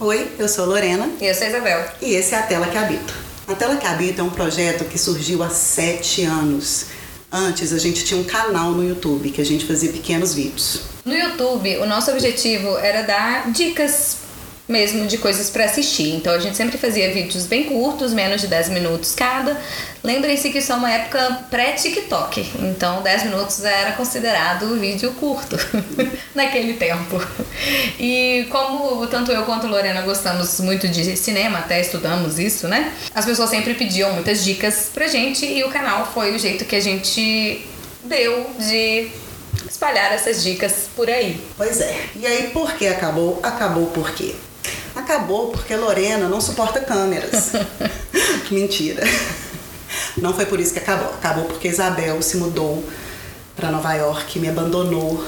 Oi, eu sou Lorena. E eu sou Isabel. E esse é a Tela que Habita. A Tela que Habita é um projeto que surgiu há sete anos. Antes a gente tinha um canal no YouTube que a gente fazia pequenos vídeos. No YouTube, o nosso objetivo era dar dicas mesmo de coisas para assistir. Então a gente sempre fazia vídeos bem curtos, menos de 10 minutos cada. Lembrem-se que isso é uma época pré-TikTok, então 10 minutos era considerado vídeo curto naquele tempo. E como tanto eu quanto Lorena gostamos muito de cinema, até estudamos isso, né? As pessoas sempre pediam muitas dicas pra gente e o canal foi o jeito que a gente deu de espalhar essas dicas por aí. Pois é. E aí por que acabou? Acabou por quê? Acabou porque Lorena não suporta câmeras. Mentira. Não foi por isso que acabou. Acabou porque Isabel se mudou para Nova York, me abandonou.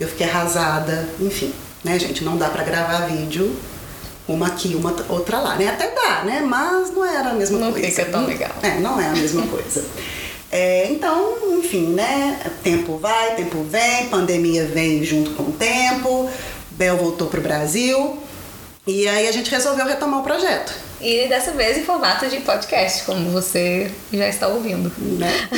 Eu fiquei arrasada. Enfim, né, gente? Não dá para gravar vídeo uma aqui, uma outra lá, né? Até dá, né? Mas não era a mesma não coisa. Não fica tão legal. É, não é a mesma coisa. É, então, enfim, né? Tempo vai, tempo vem, pandemia vem junto com o tempo. Bel voltou pro Brasil. E aí a gente resolveu retomar o projeto. E dessa vez em formato de podcast, como você já está ouvindo. Né?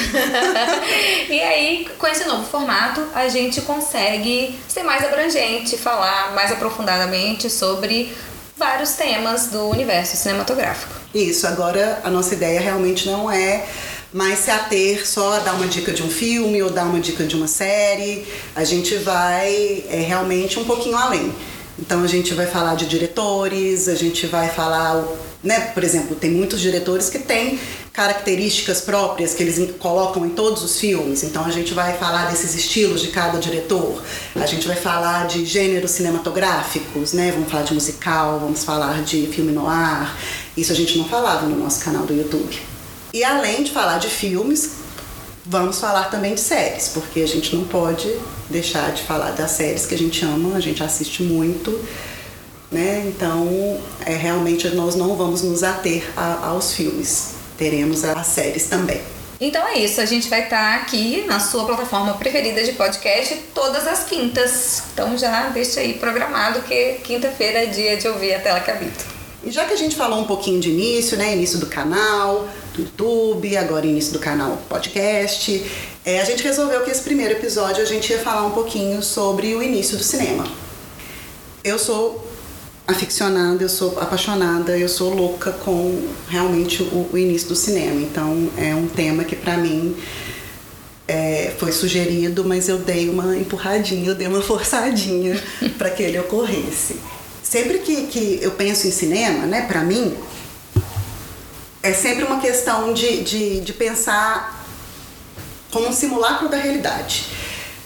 e aí, com esse novo formato, a gente consegue ser mais abrangente, falar mais aprofundadamente sobre vários temas do universo cinematográfico. Isso, agora a nossa ideia realmente não é mais se ater só a dar uma dica de um filme ou dar uma dica de uma série. A gente vai é, realmente um pouquinho além. Então a gente vai falar de diretores, a gente vai falar, né, por exemplo, tem muitos diretores que têm características próprias que eles colocam em todos os filmes. Então a gente vai falar desses estilos de cada diretor. A gente vai falar de gêneros cinematográficos, né? Vamos falar de musical, vamos falar de filme no ar. Isso a gente não falava no nosso canal do YouTube. E além de falar de filmes, vamos falar também de séries, porque a gente não pode deixar de falar das séries que a gente ama, a gente assiste muito, né? Então, é, realmente nós não vamos nos ater a, aos filmes, teremos as séries também. Então é isso, a gente vai estar aqui na sua plataforma preferida de podcast todas as quintas. Então já deixa aí programado que quinta-feira é dia de ouvir a tela que habita. E já que a gente falou um pouquinho de início, né? Início do canal, YouTube, agora início do canal podcast, é, a gente resolveu que esse primeiro episódio a gente ia falar um pouquinho sobre o início do cinema. Eu sou aficionada, eu sou apaixonada, eu sou louca com realmente o, o início do cinema. Então é um tema que para mim é, foi sugerido, mas eu dei uma empurradinha, eu dei uma forçadinha para que ele ocorresse. Sempre que, que eu penso em cinema, né, para mim, é sempre uma questão de, de, de pensar como um simulacro da realidade.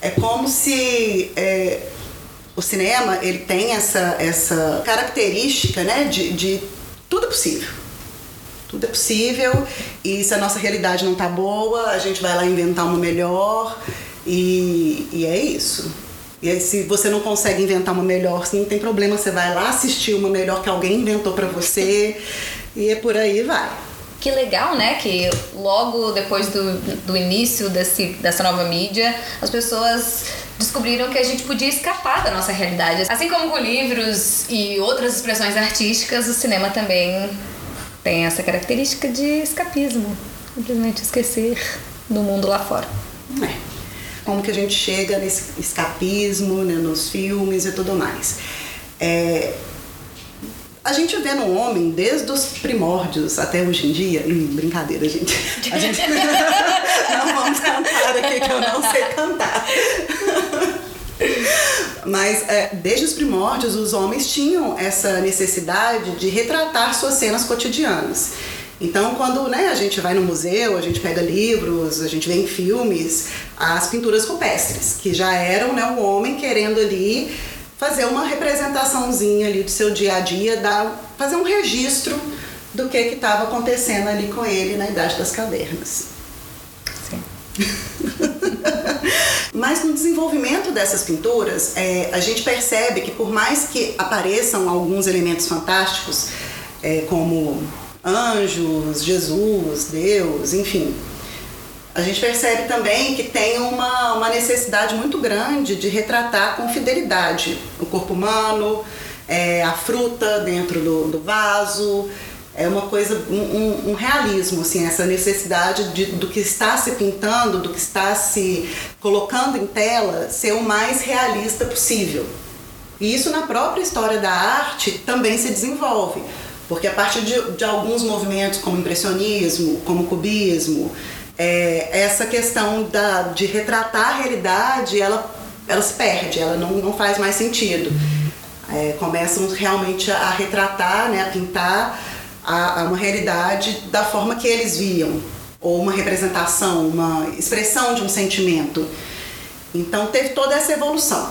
É como se é, o cinema ele tem essa, essa característica né, de, de tudo é possível. Tudo é possível e se a nossa realidade não tá boa, a gente vai lá inventar uma melhor e, e é isso. E aí, se você não consegue inventar uma melhor, não tem problema, você vai lá assistir uma melhor que alguém inventou para você e é por aí vai. Que legal, né? Que logo depois do, do início desse, dessa nova mídia, as pessoas descobriram que a gente podia escapar da nossa realidade. Assim como com livros e outras expressões artísticas, o cinema também tem essa característica de escapismo. Simplesmente esquecer do mundo lá fora. É como que a gente chega nesse escapismo né, nos filmes e tudo mais. É, a gente vê no homem desde os primórdios até hoje em dia. Hum, brincadeira, gente. A gente não vamos cantar aqui que eu não sei cantar. Mas é, desde os primórdios, os homens tinham essa necessidade de retratar suas cenas cotidianas. Então, quando né, a gente vai no museu, a gente pega livros, a gente vê em filmes as pinturas rupestres, que já eram né, o homem querendo ali fazer uma representaçãozinha ali do seu dia a dia, dar, fazer um registro do que estava acontecendo ali com ele na Idade das Cavernas. Sim. Mas no desenvolvimento dessas pinturas, é, a gente percebe que por mais que apareçam alguns elementos fantásticos, é, como anjos, Jesus, Deus, enfim. A gente percebe também que tem uma, uma necessidade muito grande de retratar com fidelidade o corpo humano, é, a fruta dentro do, do vaso. É uma coisa, um, um, realismo, assim, essa necessidade de, do que está se pintando, do que está se colocando em tela, ser o mais realista possível. E isso na própria história da arte também se desenvolve, porque a partir de, de alguns movimentos como impressionismo, como cubismo, é, essa questão da, de retratar a realidade, ela, ela se perde, ela não, não faz mais sentido. É, começam realmente a retratar, né, a pintar a, a uma realidade da forma que eles viam, ou uma representação, uma expressão de um sentimento. Então teve toda essa evolução.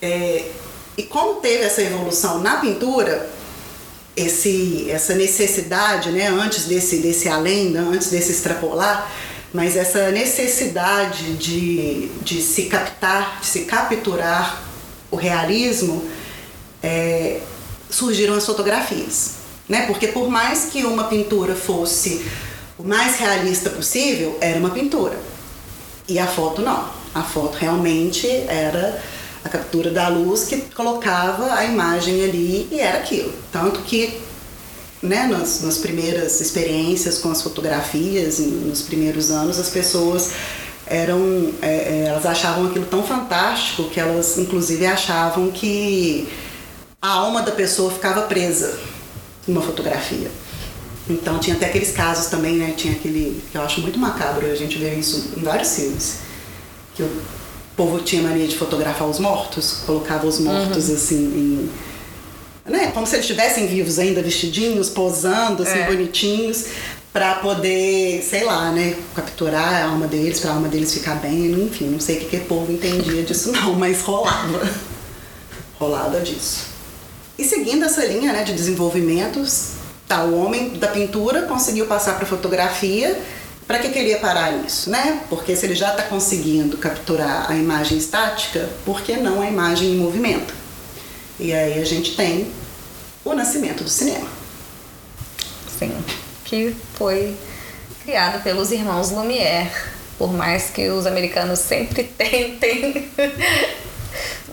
É, e como teve essa evolução na pintura, esse, essa necessidade, né, antes desse, desse além, né, antes desse extrapolar, mas essa necessidade de, de se captar, de se capturar o realismo, é, surgiram as fotografias. Né? Porque por mais que uma pintura fosse o mais realista possível, era uma pintura. E a foto não. A foto realmente era a captura da luz que colocava a imagem ali e era aquilo. Tanto que né, nas, nas primeiras experiências com as fotografias, nos primeiros anos, as pessoas eram é, é, elas achavam aquilo tão fantástico que elas inclusive achavam que a alma da pessoa ficava presa numa fotografia. Então tinha até aqueles casos também, né? Tinha aquele que eu acho muito macabro, a gente vê isso em vários filmes. Que povo tinha mania de fotografar os mortos, colocava os mortos uhum. assim em. Né? Como se eles estivessem vivos ainda, vestidinhos, posando, assim, é. bonitinhos, para poder, sei lá, né, capturar a alma deles, para a alma deles ficar bem, enfim, não sei o que, que o povo entendia disso não, mas rolava. Rolava disso. E seguindo essa linha né, de desenvolvimentos, tá, o homem da pintura conseguiu passar para fotografia para que queria parar isso, né? Porque se ele já está conseguindo capturar a imagem estática, por que não a imagem em movimento? E aí a gente tem o nascimento do cinema. Sim, que foi criado pelos irmãos Lumière, por mais que os americanos sempre tentem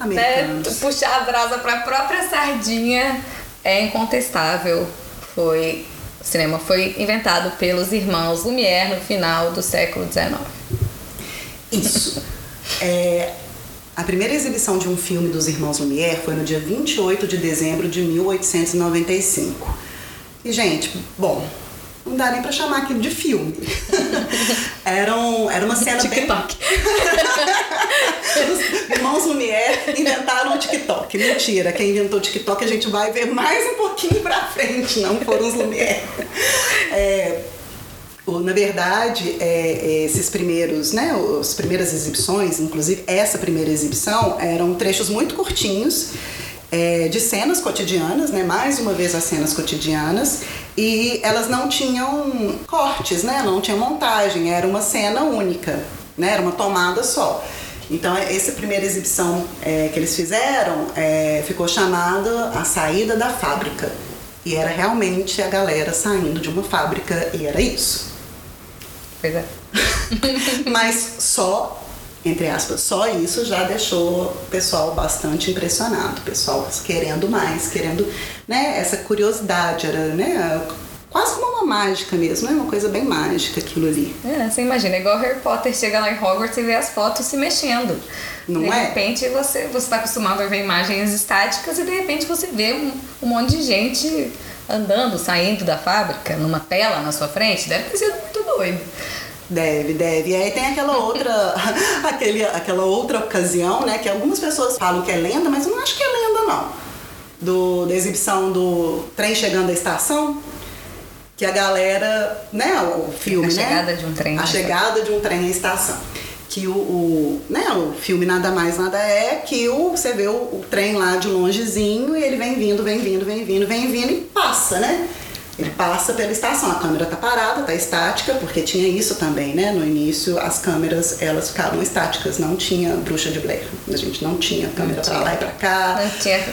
né, puxar a brasa para a própria sardinha, é incontestável. Foi o cinema foi inventado pelos irmãos Lumière no final do século XIX. Isso. É, a primeira exibição de um filme dos irmãos Lumière foi no dia 28 de dezembro de 1895. E, gente, bom, não dá nem pra chamar aquilo de filme. era, um, era uma cena TikTok. bem... Os irmãos Lumière inventaram o TikTok. Mentira, quem inventou o TikTok a gente vai ver mais um pouquinho pra frente, não foram os Lumière. É, na verdade, é, esses primeiros, né, as primeiras exibições, inclusive essa primeira exibição, eram trechos muito curtinhos é, de cenas cotidianas, né? Mais uma vez as cenas cotidianas e elas não tinham cortes, né? Não tinha montagem, era uma cena única, né? Era uma tomada só. Então essa primeira exibição é, que eles fizeram é, ficou chamada a saída da fábrica e era realmente a galera saindo de uma fábrica e era isso. Pois é. Mas só entre aspas, só isso já deixou o pessoal bastante impressionado, o pessoal querendo mais, querendo, né, essa curiosidade, era, né, quase como uma mágica mesmo, é uma coisa bem mágica aquilo ali. É, você imagina, igual Harry Potter chega lá em Hogwarts e vê as fotos se mexendo. Não de é? Repente você você está acostumado a ver imagens estáticas e de repente você vê um, um monte de gente andando, saindo da fábrica, numa tela na sua frente, deve ter sido muito doido. Deve, deve. E aí tem aquela outra, aquele, aquela outra ocasião, né? Que algumas pessoas falam que é lenda, mas eu não acho que é lenda, não. Do, da exibição do trem chegando à estação, que a galera, né, o filme, a né? chegada de um trem. A chegada de um trem à estação. Que o, o, né, o filme nada mais nada é que o, você vê o, o trem lá de longezinho e ele vem vindo, vem vindo, vem vindo, vem vindo e passa, né? Ele passa pela estação, a câmera tá parada, tá estática, porque tinha isso também, né? No início as câmeras elas ficavam estáticas, não tinha bruxa de Blair. A gente não tinha câmera para lá e para cá. Não tinha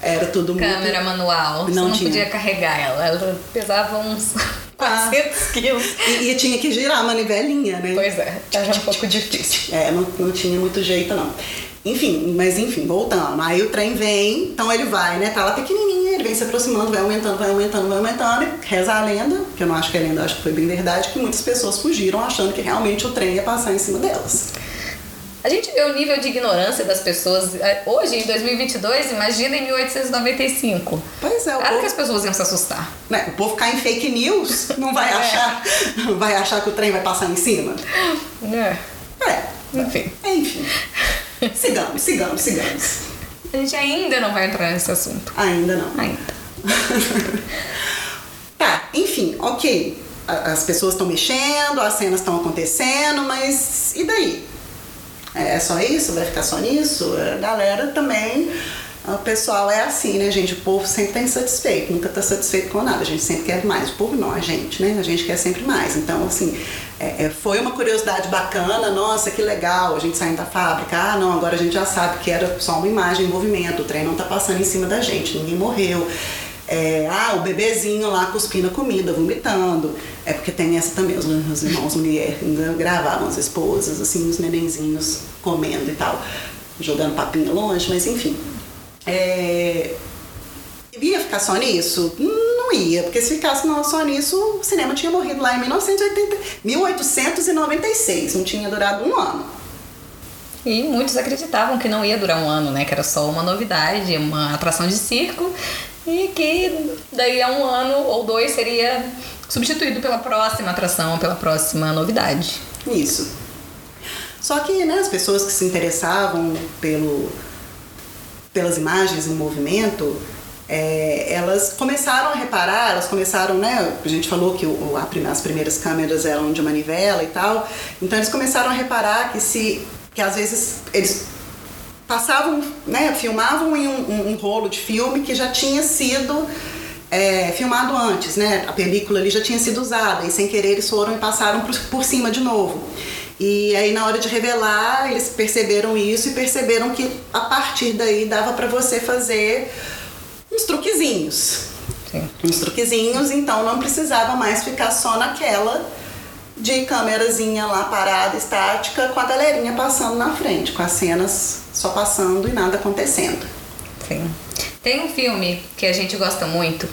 era tudo câmera muito... manual. Você não, não tinha. podia carregar ela. Ela pesava uns 400 ah. quilos. E, e, tinha que girar a manivelinha, né? Pois é, era um pouco difícil. É, não, não tinha muito jeito não. Enfim, mas enfim, voltando. Aí o trem vem, então ele vai, né? Tá lá pequenininho, vem se aproximando, vai aumentando, vai aumentando, vai aumentando. E reza a lenda, que eu não acho que é lenda, acho que foi bem verdade, que muitas pessoas fugiram achando que realmente o trem ia passar em cima delas. A gente vê o nível de ignorância das pessoas é, hoje, em 2022, imagina em 1895. Pois é, Claro povo, que as pessoas iam se assustar. né, o povo cai em fake news, não vai É. achar, não vai achar que o trem vai passar em cima. É. É, Enfim, enfim. Sigamos, sigamos, sigamos. A gente ainda não vai entrar nesse assunto. Ainda não. Ainda. Tá, enfim, ok. As pessoas estão mexendo, as cenas estão acontecendo, mas e daí? É só isso? Vai ficar só nisso? A galera também, o pessoal é assim, né, gente? O povo sempre tá insatisfeito, nunca tá satisfeito com nada. A gente sempre quer mais. Povo não, a gente, né? A gente quer sempre mais. Então, assim, é- é, foi uma curiosidade bacana. Nossa, que legal, a gente saindo da fábrica. Ah, não, agora a gente já sabe que era só uma imagem em movimento. O trem não tá passando em cima da gente, ninguém morreu. É, ah, o bebezinho lá cuspindo a comida, vomitando. É porque tem essa também, os, os irmãos mulher ainda gravavam as esposas, assim, os nenenzinhos comendo e tal, jogando papinho longe, mas enfim. É, ia ficar só nisso? Não ia, porque se ficasse só nisso, o cinema tinha morrido lá em 1980, 1896, não tinha durado um ano. E muitos acreditavam que não ia durar um ano, né? Que era só uma novidade, uma atração de circo. E que daí a um ano ou dois seria substituído pela próxima atração, pela próxima novidade. Isso. Só que né, as pessoas que se interessavam pelo, pelas imagens em movimento, é, elas começaram a reparar, elas começaram, né? A gente falou que o, a, as primeiras câmeras eram de manivela e tal, então eles começaram a reparar que se que às vezes eles passavam, né, filmavam em um, um- um rolo de filme que já tinha sido é, filmado antes, né? A película ali já tinha sido usada e sem querer eles foram e passaram por, por cima de novo. E aí na hora de revelar eles perceberam isso e perceberam que a partir daí dava para você fazer uns truquezinhos, Sim. uns truquezinhos, então não precisava mais ficar só naquela de câmerazinha lá parada, estática, com a galerinha passando na frente, com as cenas só passando e nada acontecendo. Sim. Tem um filme que a gente gosta muito,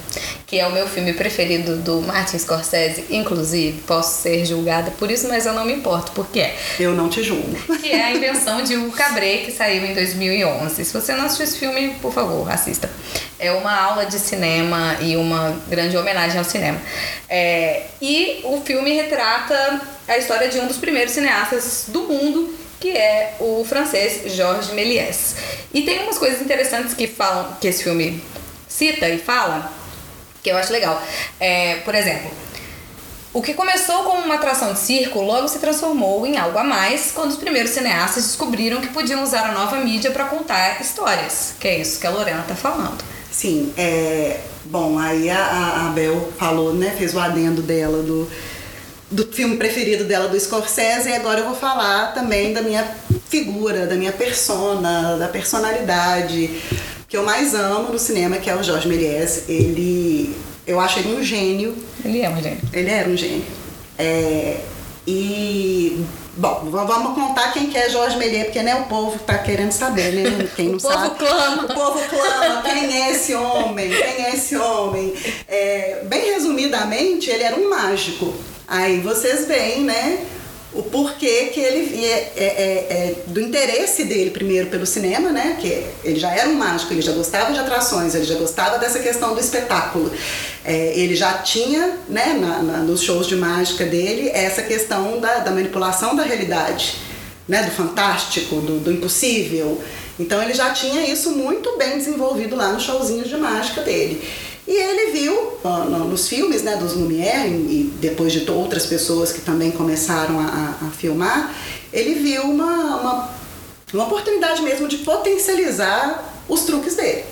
que é o meu filme preferido do Martin Scorsese, inclusive, posso ser julgada por isso, mas eu não me importo, porque é. Eu não te julgo. Que é a invenção de Hugo Cabret, que saiu em 2011. Se você não assistiu esse filme, por favor, assista. É uma aula de cinema e uma grande homenagem ao cinema. É, e o filme retrata a história de um dos primeiros cineastas do mundo, que é o francês Georges Méliès. E tem umas coisas interessantes que falam, que esse filme cita e fala, que eu acho legal. É, por exemplo, o que começou como uma atração de circo logo se transformou em algo a mais quando os primeiros cineastas descobriram que podiam usar a nova mídia para contar histórias, que é isso que a Lorena tá falando. Sim, é. Bom, aí a, a, a Bel falou, né? Fez o adendo dela do, do filme preferido dela, do Scorsese, e agora eu vou falar também da minha figura, da minha persona, da personalidade que eu mais amo no cinema, que é o Jorge Méliès. Ele. Eu acho ele um gênio Ele é um gênio. ele era um gênio. É, e, bom, vamos contar quem que é Jorge Méliès, porque né, o povo tá querendo saber, né? Quem não O povo sabe. clama. O povo clama, quem é esse homem? Quem é esse homem? É, bem resumidamente, ele era um mágico. Aí vocês veem, né? O porquê que ele é, é- é- é do interesse dele primeiro pelo cinema, né? Que ele já era um mágico, ele já gostava de atrações, ele já gostava dessa questão do espetáculo. É, ele já tinha, né, na- na- nos shows de mágica dele, essa questão da, da manipulação da realidade, né? Do fantástico, do, do impossível. Então ele já tinha isso muito bem desenvolvido lá nos showzinhos de mágica dele. E ele viu nos filmes né, dos Lumière, e depois de outras pessoas que também começaram a, a- filmar, ele viu uma, uma, uma oportunidade mesmo de potencializar os truques dele.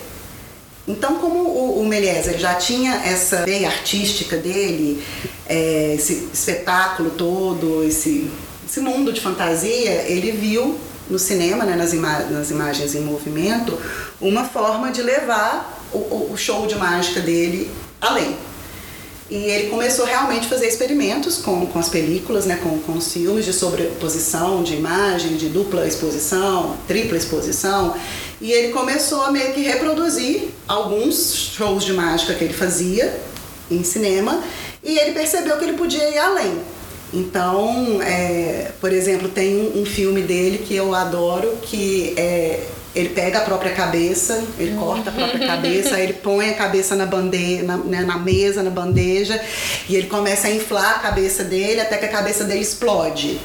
Então, como o, o Méliès já tinha essa veia artística dele, é, esse espetáculo todo, esse, esse mundo de fantasia, ele viu no cinema, né, nas, ima nas imagens em movimento, uma forma de levar o, o- show de mágica dele além. E ele começou realmente a fazer experimentos com, com as películas, né, com, com os filmes de sobreposição de imagem, de dupla exposição, tripla exposição. E ele começou a meio que reproduzir alguns shows de mágica que ele fazia em cinema e ele percebeu que ele podia ir além. Então, é, por exemplo, tem um, um, filme dele que eu adoro que é ele pega a própria cabeça, ele corta a própria cabeça, ele põe a cabeça na bandeja, na, né, na, mesa, na bandeja, e ele começa a inflar a cabeça dele até que a cabeça dele explode.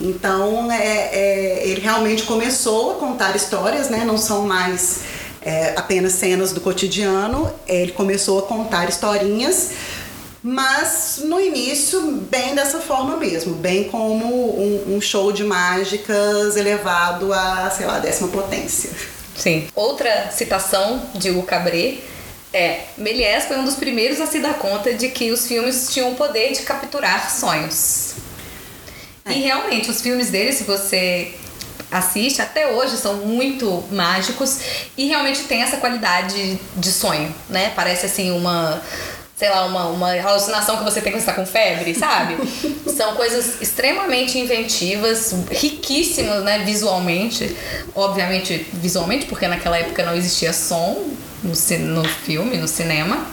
Então, é, é, ele realmente começou a contar histórias, né? Não são mais é, apenas cenas do cotidiano. Ele começou a contar historinhas mas no início bem dessa forma mesmo, bem como um, um show de mágicas elevado a, sei lá, décima potência. Sim. Outra citação de Hugo Cabret é: Méliès foi um dos primeiros a se dar conta de que os filmes tinham o poder de capturar sonhos. É. E realmente, os filmes dele, se você assiste até hoje são muito mágicos e realmente tem essa qualidade de sonho, né? Parece assim uma sei lá, uma, uma alucinação que você tem quando você tá com febre, sabe? São coisas extremamente inventivas, riquíssimas, né, visualmente. Obviamente, visualmente, porque naquela época não existia som no, no filme, no cinema.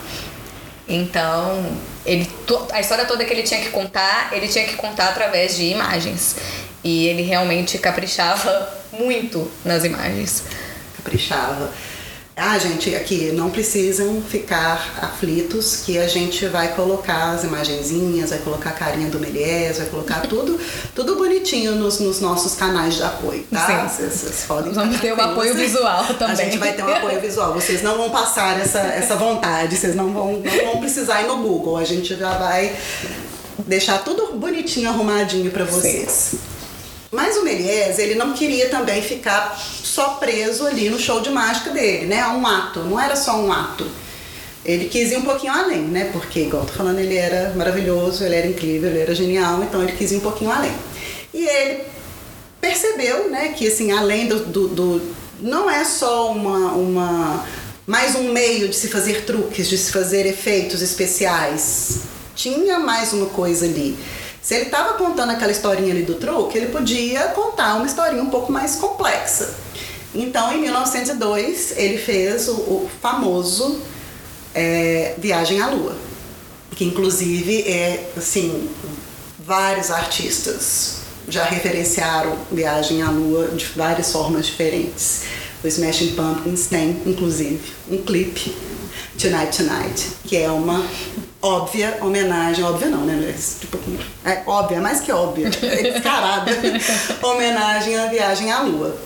Então, ele, a história toda que ele tinha que contar, ele tinha que contar através de imagens. E ele realmente caprichava muito nas imagens. Caprichava. Ah, gente, aqui não precisam ficar aflitos que a gente vai colocar as imagenzinhas, vai colocar a carinha do Melies, vai colocar tudo, tudo bonitinho nos, nos nossos canais de apoio, tá? Vocês podem Vamos ter um apoio visual também. A gente vai ter um apoio visual. Vocês não vão passar essa, essa vontade, vocês não vão, não vão precisar ir no Google. A gente já vai deixar tudo bonitinho, arrumadinho para vocês. Sim. Mas o Melies, ele não queria também ficar só preso ali no show de mágica dele, né? Um ato, não era só um ato. Ele quis ir um pouquinho além, né? Porque, igual eu tô falando, ele era maravilhoso, ele era incrível, ele era genial, então ele quis ir um pouquinho além. E ele percebeu, né, que assim, além do, do, do não é só uma, uma mais um meio de se fazer truques, de se fazer efeitos especiais. Tinha mais uma coisa ali. Se ele estava contando aquela historinha ali do truque, ele podia contar uma historinha um pouco mais complexa. Então, em 1902, ele fez o, o famoso é, Viagem à Lua, que inclusive é, assim, vários artistas já referenciaram Viagem à Lua de várias formas diferentes. O Smashing Pumpkins tem, inclusive, um clipe, Tonight Tonight, que é uma óbvia homenagem, óbvia não, né? Tipo, é óbvia, mais que óbvia, é descarada homenagem à viagem à Lua.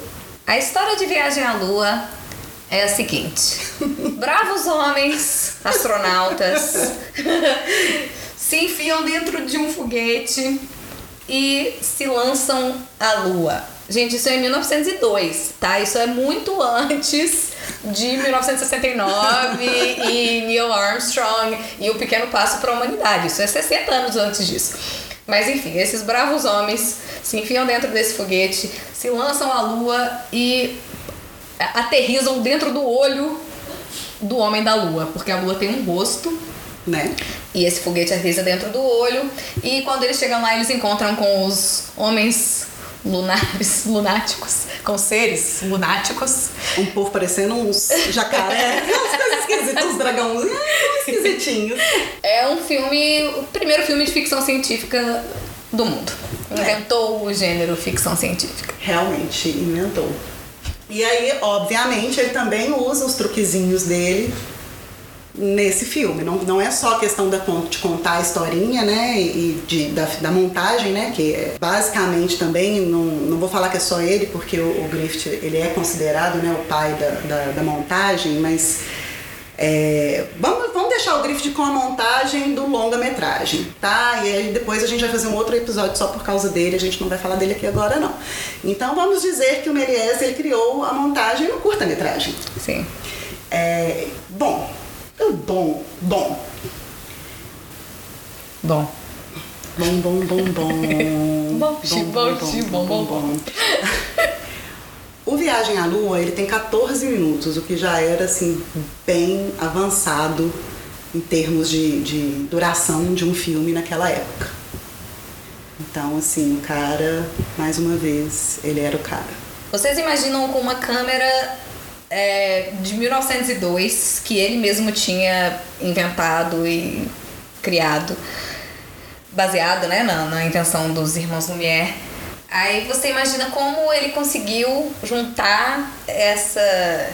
A história de Viagem à Lua é a seguinte: bravos homens, astronautas, se enfiam dentro de um foguete e se lançam à Lua. Gente, isso é em 1902, tá? Isso é muito antes de 1969 e Neil Armstrong e o Pequeno Passo para a Humanidade. Isso é 60 anos antes disso. Mas enfim, esses bravos homens se enfiam dentro desse foguete, se lançam à Lua e aterrizam dentro do olho do homem da Lua, porque a Lua tem um rosto, né? E esse foguete aterriza dentro do olho. E quando eles chegam lá, eles encontram com os homens lunares, lunáticos, com seres lunáticos. Um povo parecendo uns jacaré, umas coisas esquisitas, uns dragãozinhos esquisitinhos. É um filme, o primeiro filme de ficção científica do mundo. Inventou é. o gênero ficção científica. Realmente, inventou. E aí, obviamente, ele também usa os truquezinhos dele nesse filme. Não, não é só a questão da, de contar a historinha, né, e de, da, da montagem, né, que é basicamente também, não, não vou falar que é só ele, porque o, o Griffith, ele é considerado, né, o pai da, da, da montagem, mas é, vamos, vamos deixar o Griffith com a montagem do longa-metragem, tá? E aí depois a gente vai fazer um outro episódio só por causa dele, a gente não vai falar dele aqui agora não. Então vamos dizer que o Méliès, ele criou a montagem no curta-metragem. Sim. É, bom, Bom, bom. Bom. Bom, bom, bom, bom. bom, bom, bom, bom, bom. O Viagem à Lua, ele tem 14 minutos, o que já era, assim, bem avançado em termos de, de duração de um filme naquela época. Então, assim, o cara, mais uma vez, ele era o cara. Vocês imaginam com uma câmera é, de 1902 que ele mesmo tinha inventado e criado, baseado né, na, na dos irmãos Lumière. Aí você imagina como ele conseguiu juntar essa,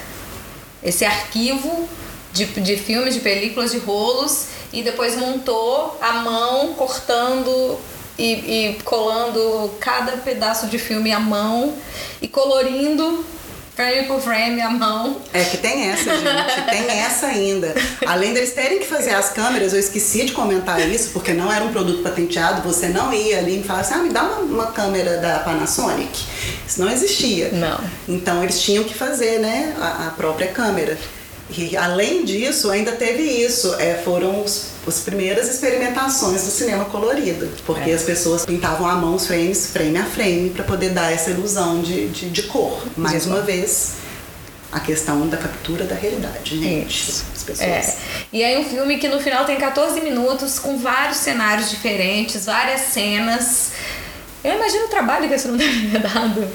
esse arquivo de, de filmes, de películas, de rolos e depois montou a mão cortando e, e colando cada pedaço de filme à mão e colorindo frame por frame à mão. É que tem essa, gente. tem essa ainda. Além deles terem que fazer as câmeras, eu esqueci de comentar isso, porque não era um produto patenteado, você não ia ali e falava assim, ah, me dá uma, uma câmera da Panasonic. Isso não existia. Não. Então eles tinham que fazer, né, a, a própria câmera. E além disso, ainda teve isso. É, foram os, as primeiras experimentações do cinema colorido. Porque é. as pessoas pintavam à mão os frames, frame a frame, para poder dar essa ilusão de, de, de cor. Mais uma vez, a questão da captura da realidade, gente. Isso. As pessoas. É. E aí um filme que no final tem 14 minutos, com vários cenários diferentes, várias cenas. Eu imagino o trabalho que esse não deve ter dado.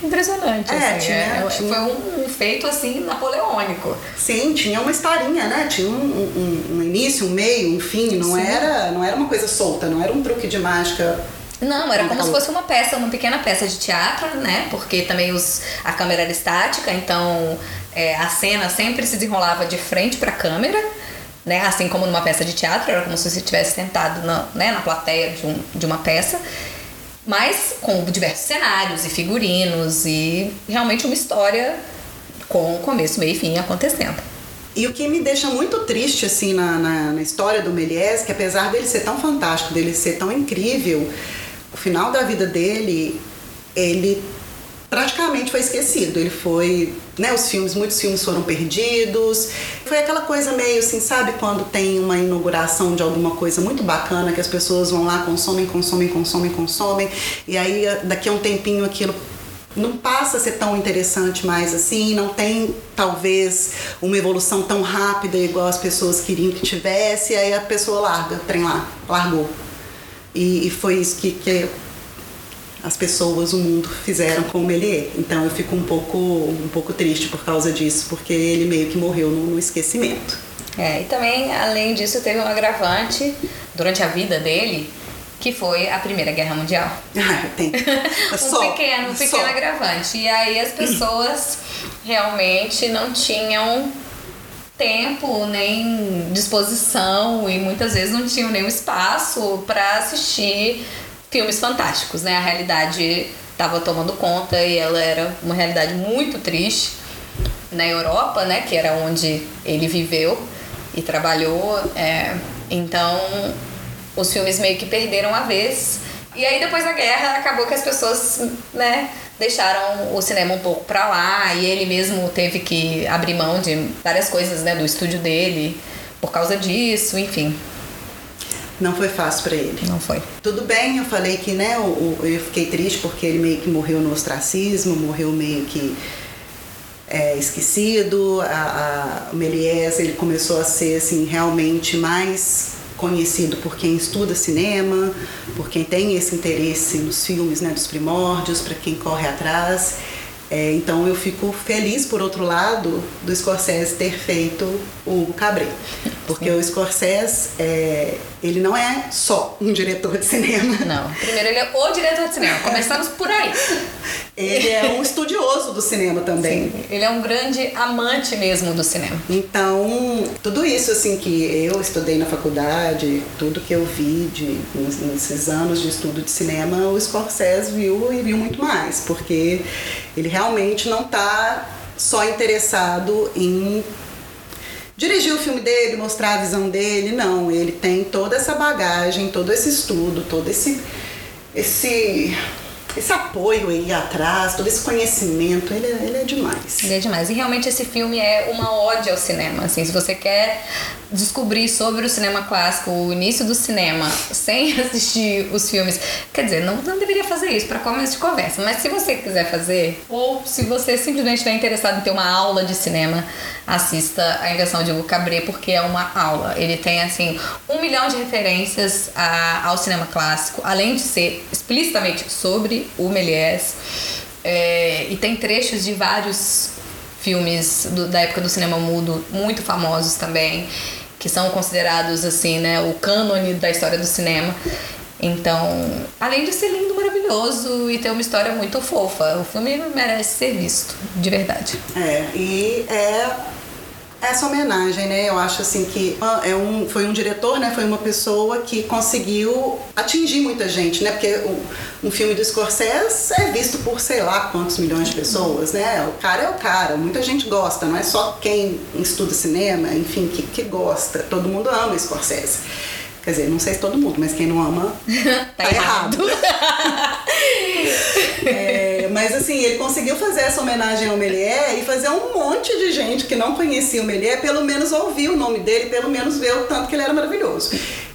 Impressionante. É, assim, tinha, é, tinha. Foi um, um, feito assim napoleônico. Sim, tinha uma historinha, né? Tinha um, um, um início, um meio, um fim. Não era, não era uma coisa solta, não era um truque de mágica. Não, era como se fosse uma peça, uma pequena peça de teatro, né? Porque também os, a câmera era estática, então é, a cena sempre se desenrolava de frente para a câmera. Né? Assim como numa peça de teatro, era como se você estivesse sentado na, né, na plateia de, um, de uma peça mas com diversos cenários e figurinos e realmente uma história com começo, meio e fim acontecendo. E o que me deixa muito triste assim na, na, na história do Méliès, que apesar dele ser tão fantástico, dele ser tão incrível, o final da vida dele, ele praticamente foi esquecido. Ele foi, né, os filmes, muitos filmes foram perdidos. Foi aquela coisa meio assim, sabe, quando tem uma inauguração de alguma coisa muito bacana que as pessoas vão lá, consomem, consomem, consomem, consomem, e aí daqui a um tempinho aquilo não passa a ser tão interessante mais assim, não tem talvez uma evolução tão rápida igual as pessoas queriam que tivesse, e aí a pessoa larga, trem lá, largou. E, e foi isso que, que as pessoas, o mundo fizeram como ele é. Então eu fico um pouco, um pouco triste por causa disso, porque ele meio que morreu no, no esquecimento. É, e também, além disso, teve um agravante durante a vida dele, que foi a Primeira Guerra Mundial. Ah, tem. um só, pequeno, um pequeno só. agravante. E aí as pessoas realmente não tinham tempo nem disposição e muitas vezes não tinham nenhum espaço para assistir filmes fantásticos, né? A realidade estava tomando conta e ela era uma realidade muito triste na Europa, né? Que era onde ele viveu e trabalhou. É, então, os filmes meio que perderam a vez. E aí, depois da guerra, acabou que as pessoas, né? Deixaram o cinema um pouco pra lá e ele mesmo teve que abrir mão de várias coisas, né? Do estúdio dele por causa disso, enfim. Não foi fácil para ele. Não foi. Tudo bem, eu falei que, né, eu, fiquei triste porque ele meio que morreu no ostracismo, morreu meio que é, esquecido. A, a, o Méliès, ele começou a ser, assim, realmente mais conhecido por quem estuda cinema, por quem tem esse interesse nos filmes, né, dos primórdios, para quem corre atrás. É, então eu fico feliz, por outro lado, do Scorsese ter feito o Hugo Porque o Scorsese, é, ele não é só um diretor de cinema. Não. Primeiro, ele é o diretor de cinema. Começamos por aí. Ele é um estudioso do cinema também. Sim, ele é um grande amante mesmo do cinema. Então, tudo isso assim que eu estudei na faculdade, tudo que eu vi de, nesses anos de estudo de cinema, o Scorsese viu e viu muito mais. Porque ele realmente não está só interessado em dirigir o filme dele, mostrar a visão dele, não. Ele tem toda essa bagagem, todo esse estudo, todo esse esse esse apoio aí atrás, todo esse conhecimento, ele, é, ele é demais. Ele é demais. E realmente esse filme é uma ode ao cinema. Assim, se você quer descobrir sobre o cinema clássico, o início do cinema, sem assistir os filmes, quer dizer, não, não deveria fazer isso para começo de conversa. Mas se você quiser fazer, ou se você simplesmente estiver interessado em ter uma aula de cinema, assista a Invenção de Hugo Cabret, porque é uma aula. Ele tem, assim, um milhão de referências a, ao cinema clássico, além de ser explicitamente sobre o Méliès. É, e tem trechos de vários filmes do, da época do cinema mudo muito famosos também, que são considerados assim, né, o cânone da história do cinema. Então, além de ser lindo, maravilhoso e ter uma história muito fofa, o filme merece ser visto, de verdade. É, e é essa homenagem, né? Eu acho assim que é um, foi um diretor, né? Foi uma pessoa que conseguiu atingir muita gente, né? Porque um, um filme do Scorsese é visto por sei lá quantos milhões de pessoas, né? O cara é o cara, muita gente gosta, não é só quem estuda cinema, enfim, que, que gosta. Todo mundo ama Scorsese. Quer dizer, não sei se todo mundo, mas quem não ama tá, tá errado. é, mas assim, ele conseguiu fazer essa homenagem ao Melier e fazer um monte de gente que não conhecia o Melier, pelo menos ouvir o nome dele, pelo menos ver o tanto que ele era maravilhoso.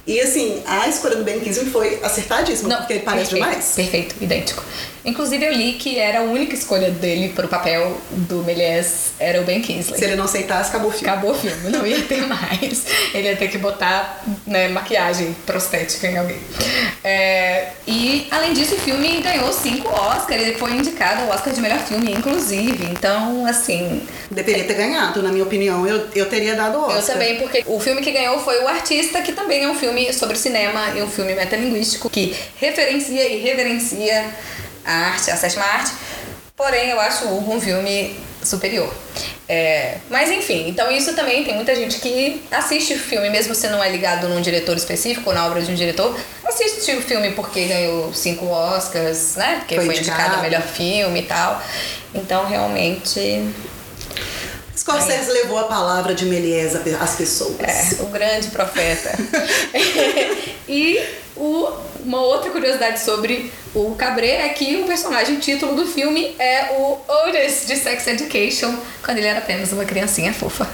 E assim, a escolha do Ben Kingsley foi acertadíssima, não, porque ele parece perfeito, demais. Perfeito, idêntico. Inclusive eu li que era a única escolha dele para o papel do Méliès era o Ben Kingsley. Se ele não aceitasse, acabou o filme. Acabou o filme, não ia ter mais. Ele ia ter que botar né, maquiagem prostética em alguém. É, e além disso, o filme ganhou cinco Oscars. Ele foi indicado ao Oscar de melhor filme, inclusive. Então, assim. Deveria ter ganhado, na minha opinião. Eu, eu teria dado Oscar. Eu também, porque o filme que ganhou foi O Artista, que também é um filme sobre cinema e um filme metalinguístico que referencia e reverencia a arte, a sétima arte. Porém, eu acho o Hugo um filme superior. É, mas enfim, então isso também tem muita gente que assiste o filme, mesmo se não é ligado num diretor específico ou na obra de um diretor, assiste o filme porque ganhou cinco Oscars, né? Porque foi, foi indicado a melhor filme e tal. Então realmente. Scorsese levou a palavra de Méliès às pessoas. É, o grande profeta. e o uma outra curiosidade sobre o Cabré é que o personagem título do filme é o Otis de Sex Education, quando ele era apenas uma criancinha fofa.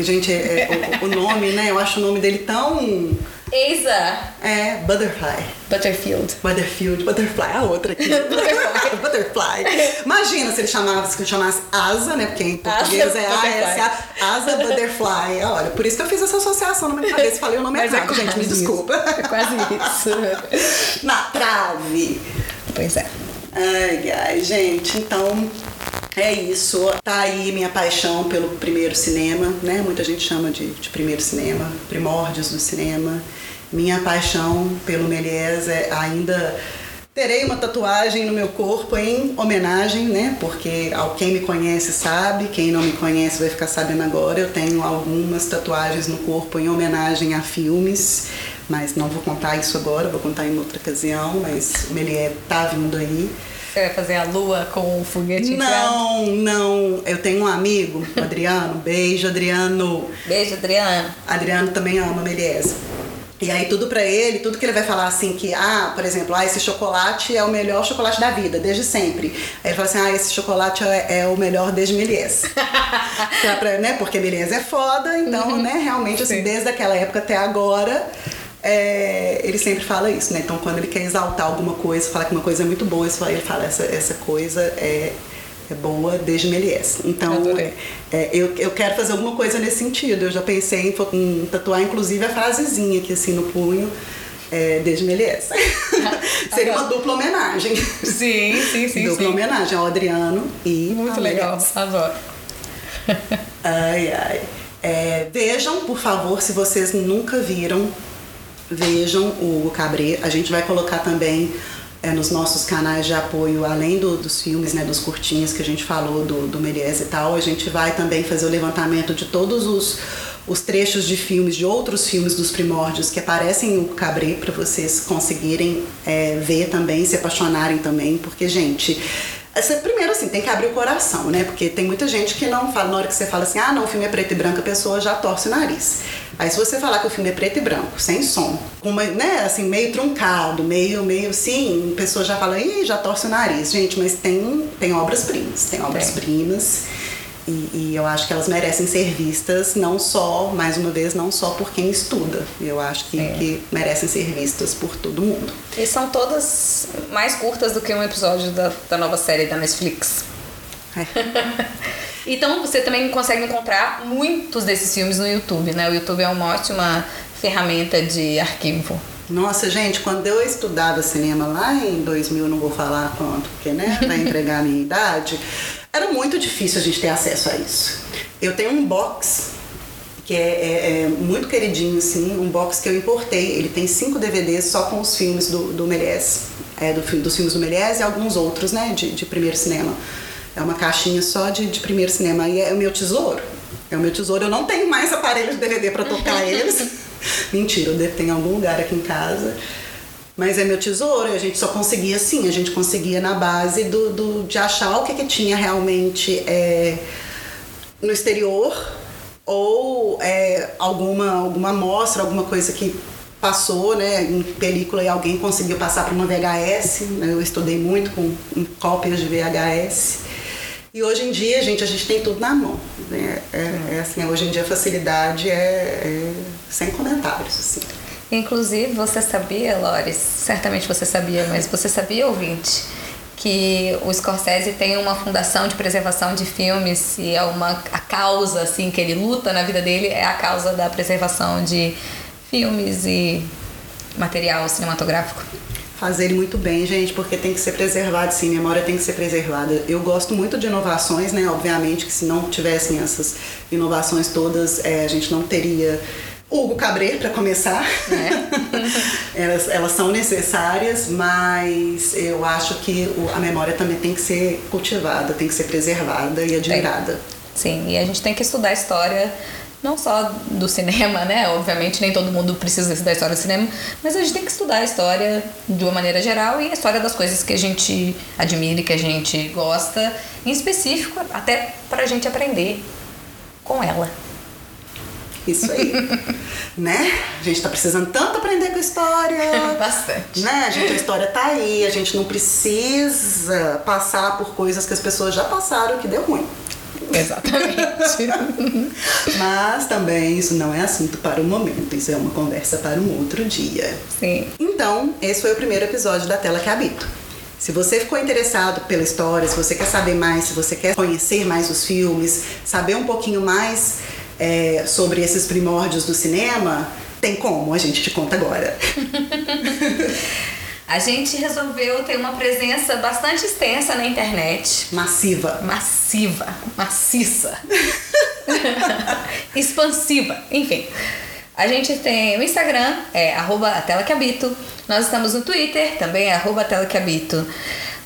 Gente, é, é, o, o, nome, né? Eu acho o nome dele tão. Asa. É, Butterfly. Butterfield. Butterfield, Butterfly, a outra aqui. Butterfly. Butterfly. Imagina se ele chamasse, se ele chamasse Asa, né? Porque em português asa, é A-S-A. Asa Butterfly. Olha, por isso que eu fiz essa associação na minha cabeça. Falei o nome Mas é errado, é gente, me desculpa. É quase isso. Na trave. Pois é. Ai, ai, gente, então é isso. Tá aí minha paixão pelo primeiro cinema, né? Muita gente chama de, de primeiro cinema, primórdios do cinema. Minha paixão pelo Méliès é ainda Terei uma tatuagem no meu corpo em homenagem, né? Porque quem me conhece sabe, quem não me conhece vai ficar sabendo agora. Eu tenho algumas tatuagens no corpo em homenagem a filmes, mas não vou contar isso agora, vou contar em outra ocasião. Mas o Melier tá vindo aí. Você vai fazer a lua com o foguete Não, não. Eu tenho um amigo, o Adriano. Beijo, Adriano. Beijo, Adriano. Adriano também ama Melies. E aí tudo para ele, tudo que ele vai falar assim que, ah, por exemplo, ah, esse chocolate é o melhor chocolate da vida, desde sempre. Aí ele fala assim, ah, esse chocolate é, é o melhor desde pra, né? Porque Melies é foda, então, uhum. né, realmente, assim, desde aquela época até agora, é, ele sempre fala isso, né? Então, quando ele quer exaltar alguma coisa, falar que uma coisa é muito boa, ele fala essa, essa coisa é, é boa desde Méliès. Então, é, eu, eu quero fazer alguma coisa nesse sentido. Eu já pensei em, em tatuar, inclusive, a frasezinha aqui assim no punho. É, desde Méliès. Seria uma dupla homenagem. Sim, sim, sim. dupla sim. homenagem ao Adriano e. Muito legal, adoro. ai, ai. É, vejam, por favor, se vocês nunca viram vejam o Cabré. A gente vai colocar também é, nos nossos canais de apoio, além do, dos filmes, né, dos curtinhos que a gente falou do, do Méliès e tal, a gente vai também fazer o levantamento de todos os, os trechos de filmes, de outros filmes dos primórdios que aparecem em Hugo Cabré para vocês conseguirem é, ver também, se apaixonarem também, porque, gente, primeiro, assim, tem que abrir o coração, né? Porque tem muita gente que não fala, na hora que você fala assim, ah, não, o filme é preto e branco, a pessoa já torce o nariz. Aí se você falar que o filme é preto e branco, sem som, uma, né, assim, meio truncado, meio, meio assim, a pessoa já fala, ih, já torce o nariz. Gente, mas tem, tem obras-primas, tem obras-primas. E, e, eu acho que elas merecem ser vistas não só, mais uma vez, não só por quem estuda. Eu acho que, é. que merecem ser vistas por todo mundo. E são todas mais curtas do que um episódio da, da nova série da Netflix. É. então você também consegue encontrar muitos desses filmes no YouTube, né? O YouTube é uma ótima ferramenta de arquivo. Nossa, gente, quando eu estudava cinema lá em 2000, não vou falar quanto, porque, né, vai entregar a minha idade, era muito difícil a gente ter acesso a isso. Eu tenho um box que é, é, é, muito queridinho, assim, um box que eu importei. Ele tem cinco DVDs só com os filmes do, do Méliès, é, do, dos filmes do Méliès e alguns outros, né, de, de primeiro cinema. É uma caixinha só de, de primeiro cinema. E é o meu tesouro. É o meu tesouro. Eu não tenho mais aparelho de DVD para tocar eles. Mentira, eu devo ter em algum lugar aqui em casa. Mas é meu tesouro e a gente só conseguia assim, a gente conseguia na base do, do de achar o que, que tinha realmente é, no exterior ou é, alguma, alguma amostra, alguma coisa que passou né, em película e alguém conseguiu passar para uma VHS. Né, eu estudei muito com, com cópias de VHS. E hoje em dia, gente, a gente tem tudo na mão. Né? É, é assim, hoje em dia a facilidade é, é sem comentários. Assim. Inclusive, você sabia, Lores, certamente você sabia, mas você sabia, ouvinte, que o Scorsese tem uma fundação de preservação de filmes e é uma a causa assim que ele luta na vida dele é a causa da preservação de filmes e material cinematográfico fazerem muito bem, gente, porque tem que ser preservado, sim, memória tem que ser preservada. Eu gosto muito de inovações, né? Obviamente que se não tivessem essas inovações todas, é, a gente não teria Hugo Cabret, para começar. É. elas, elas são necessárias, mas eu acho que a memória também tem que ser cultivada, tem que ser preservada e admirada. Sim, e a gente tem que estudar a história não só do cinema, né? Obviamente nem todo mundo precisa estudar a história do cinema, mas a gente tem que estudar a história de uma maneira geral e a história das coisas que a gente admira e que a gente gosta, em específico, até pra gente aprender com ela. Isso aí. né? A gente tá precisando tanto aprender com a história. Bastante. Né? A gente, a história tá aí, a gente não precisa passar por coisas que as pessoas já passaram que deu ruim. Exatamente. Mas também isso não é assunto para o momento, isso é uma conversa para um outro dia. Sim. Então, esse foi o primeiro episódio da Tela que Habito. Se você ficou interessado pela história, se você quer saber mais, se você quer conhecer mais os filmes, saber um pouquinho mais é, sobre esses primórdios do cinema, tem como, a gente te conta agora. a gente resolveu ter uma presença bastante extensa na internet. Massiva. Massiva. Maciça. Expansiva. Enfim. A gente tem o Instagram, é arroba. Nós estamos no Twitter, também é arroba.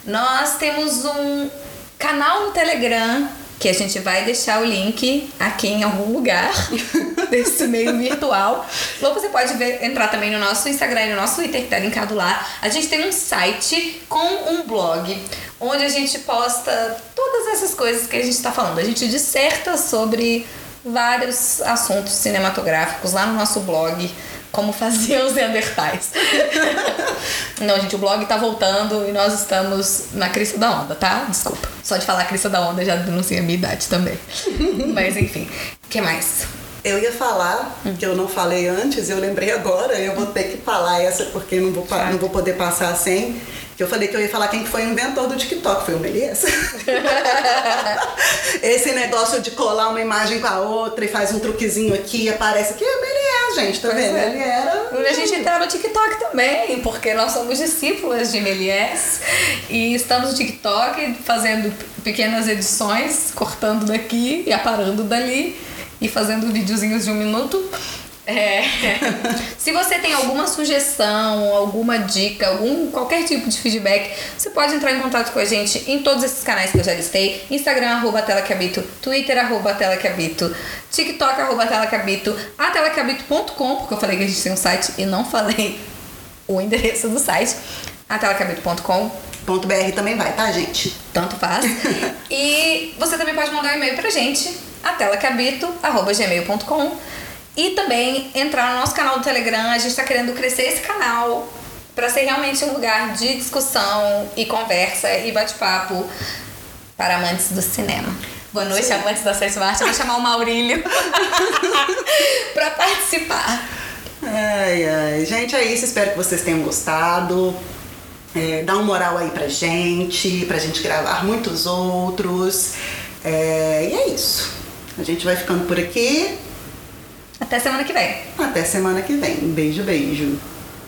Nós temos um canal no Telegram que a gente vai deixar o link aqui em algum lugar desse meio virtual. Ou você pode ver, entrar também no nosso Instagram e no nosso Twitter, que tá linkado lá. A gente tem um site com um blog, onde a gente posta todas essas coisas que a gente está falando. A gente disserta sobre vários assuntos cinematográficos lá no nosso blog como faziam os Neandertais. Não, gente, o blog tá voltando e nós estamos na crista da onda, tá? Desculpa. Só de falar crista da onda já denuncia a minha idade também. Mas enfim, o que mais? Eu ia falar, que eu não falei antes, eu lembrei agora, eu vou ter que falar essa porque não vou, não vou poder passar sem. Que eu falei que eu ia falar quem foi o inventor do TikTok, foi o Melias. Esse negócio de colar uma imagem com a outra e faz um truquezinho aqui e aparece aqui, é o Melias, gente, tá vendo? É. Ele era. A gente entrar no TikTok também, porque nós somos discípulas de Melias e estamos no TikTok fazendo pequenas edições, cortando daqui e aparando dali e fazendo videozinhos de um minuto. É. Se você tem alguma sugestão, alguma dica, algum qualquer tipo de feedback, você pode entrar em contato com a gente em todos esses canais que eu já listei: Instagram, arroba tela que habito, Twitter, arroba tela que habito, TikTok, arroba tela que habito, atelaquehabito.com, porque eu falei que a gente tem um site e não falei o endereço do site, atelaquehabito.com. .br também vai, tá, gente? Tanto faz. e você também pode mandar um e-mail pra gente, atelaquehabito.gmail.com E também entrar no nosso canal do Telegram. A gente está querendo crescer esse canal para ser realmente um lugar de discussão e conversa e bate-papo para amantes do cinema. Boa noite, Sim. amantes da sétima arte. Eu vou chamar o Maurílio para participar. Ai, ai. Gente, é isso. Espero que vocês tenham gostado. É, dá uma moral aí pra gente, pra gente gravar muitos outros. É, e é isso. A gente vai ficando por aqui. Até semana que vem. Até semana que vem. Beijo, beijo.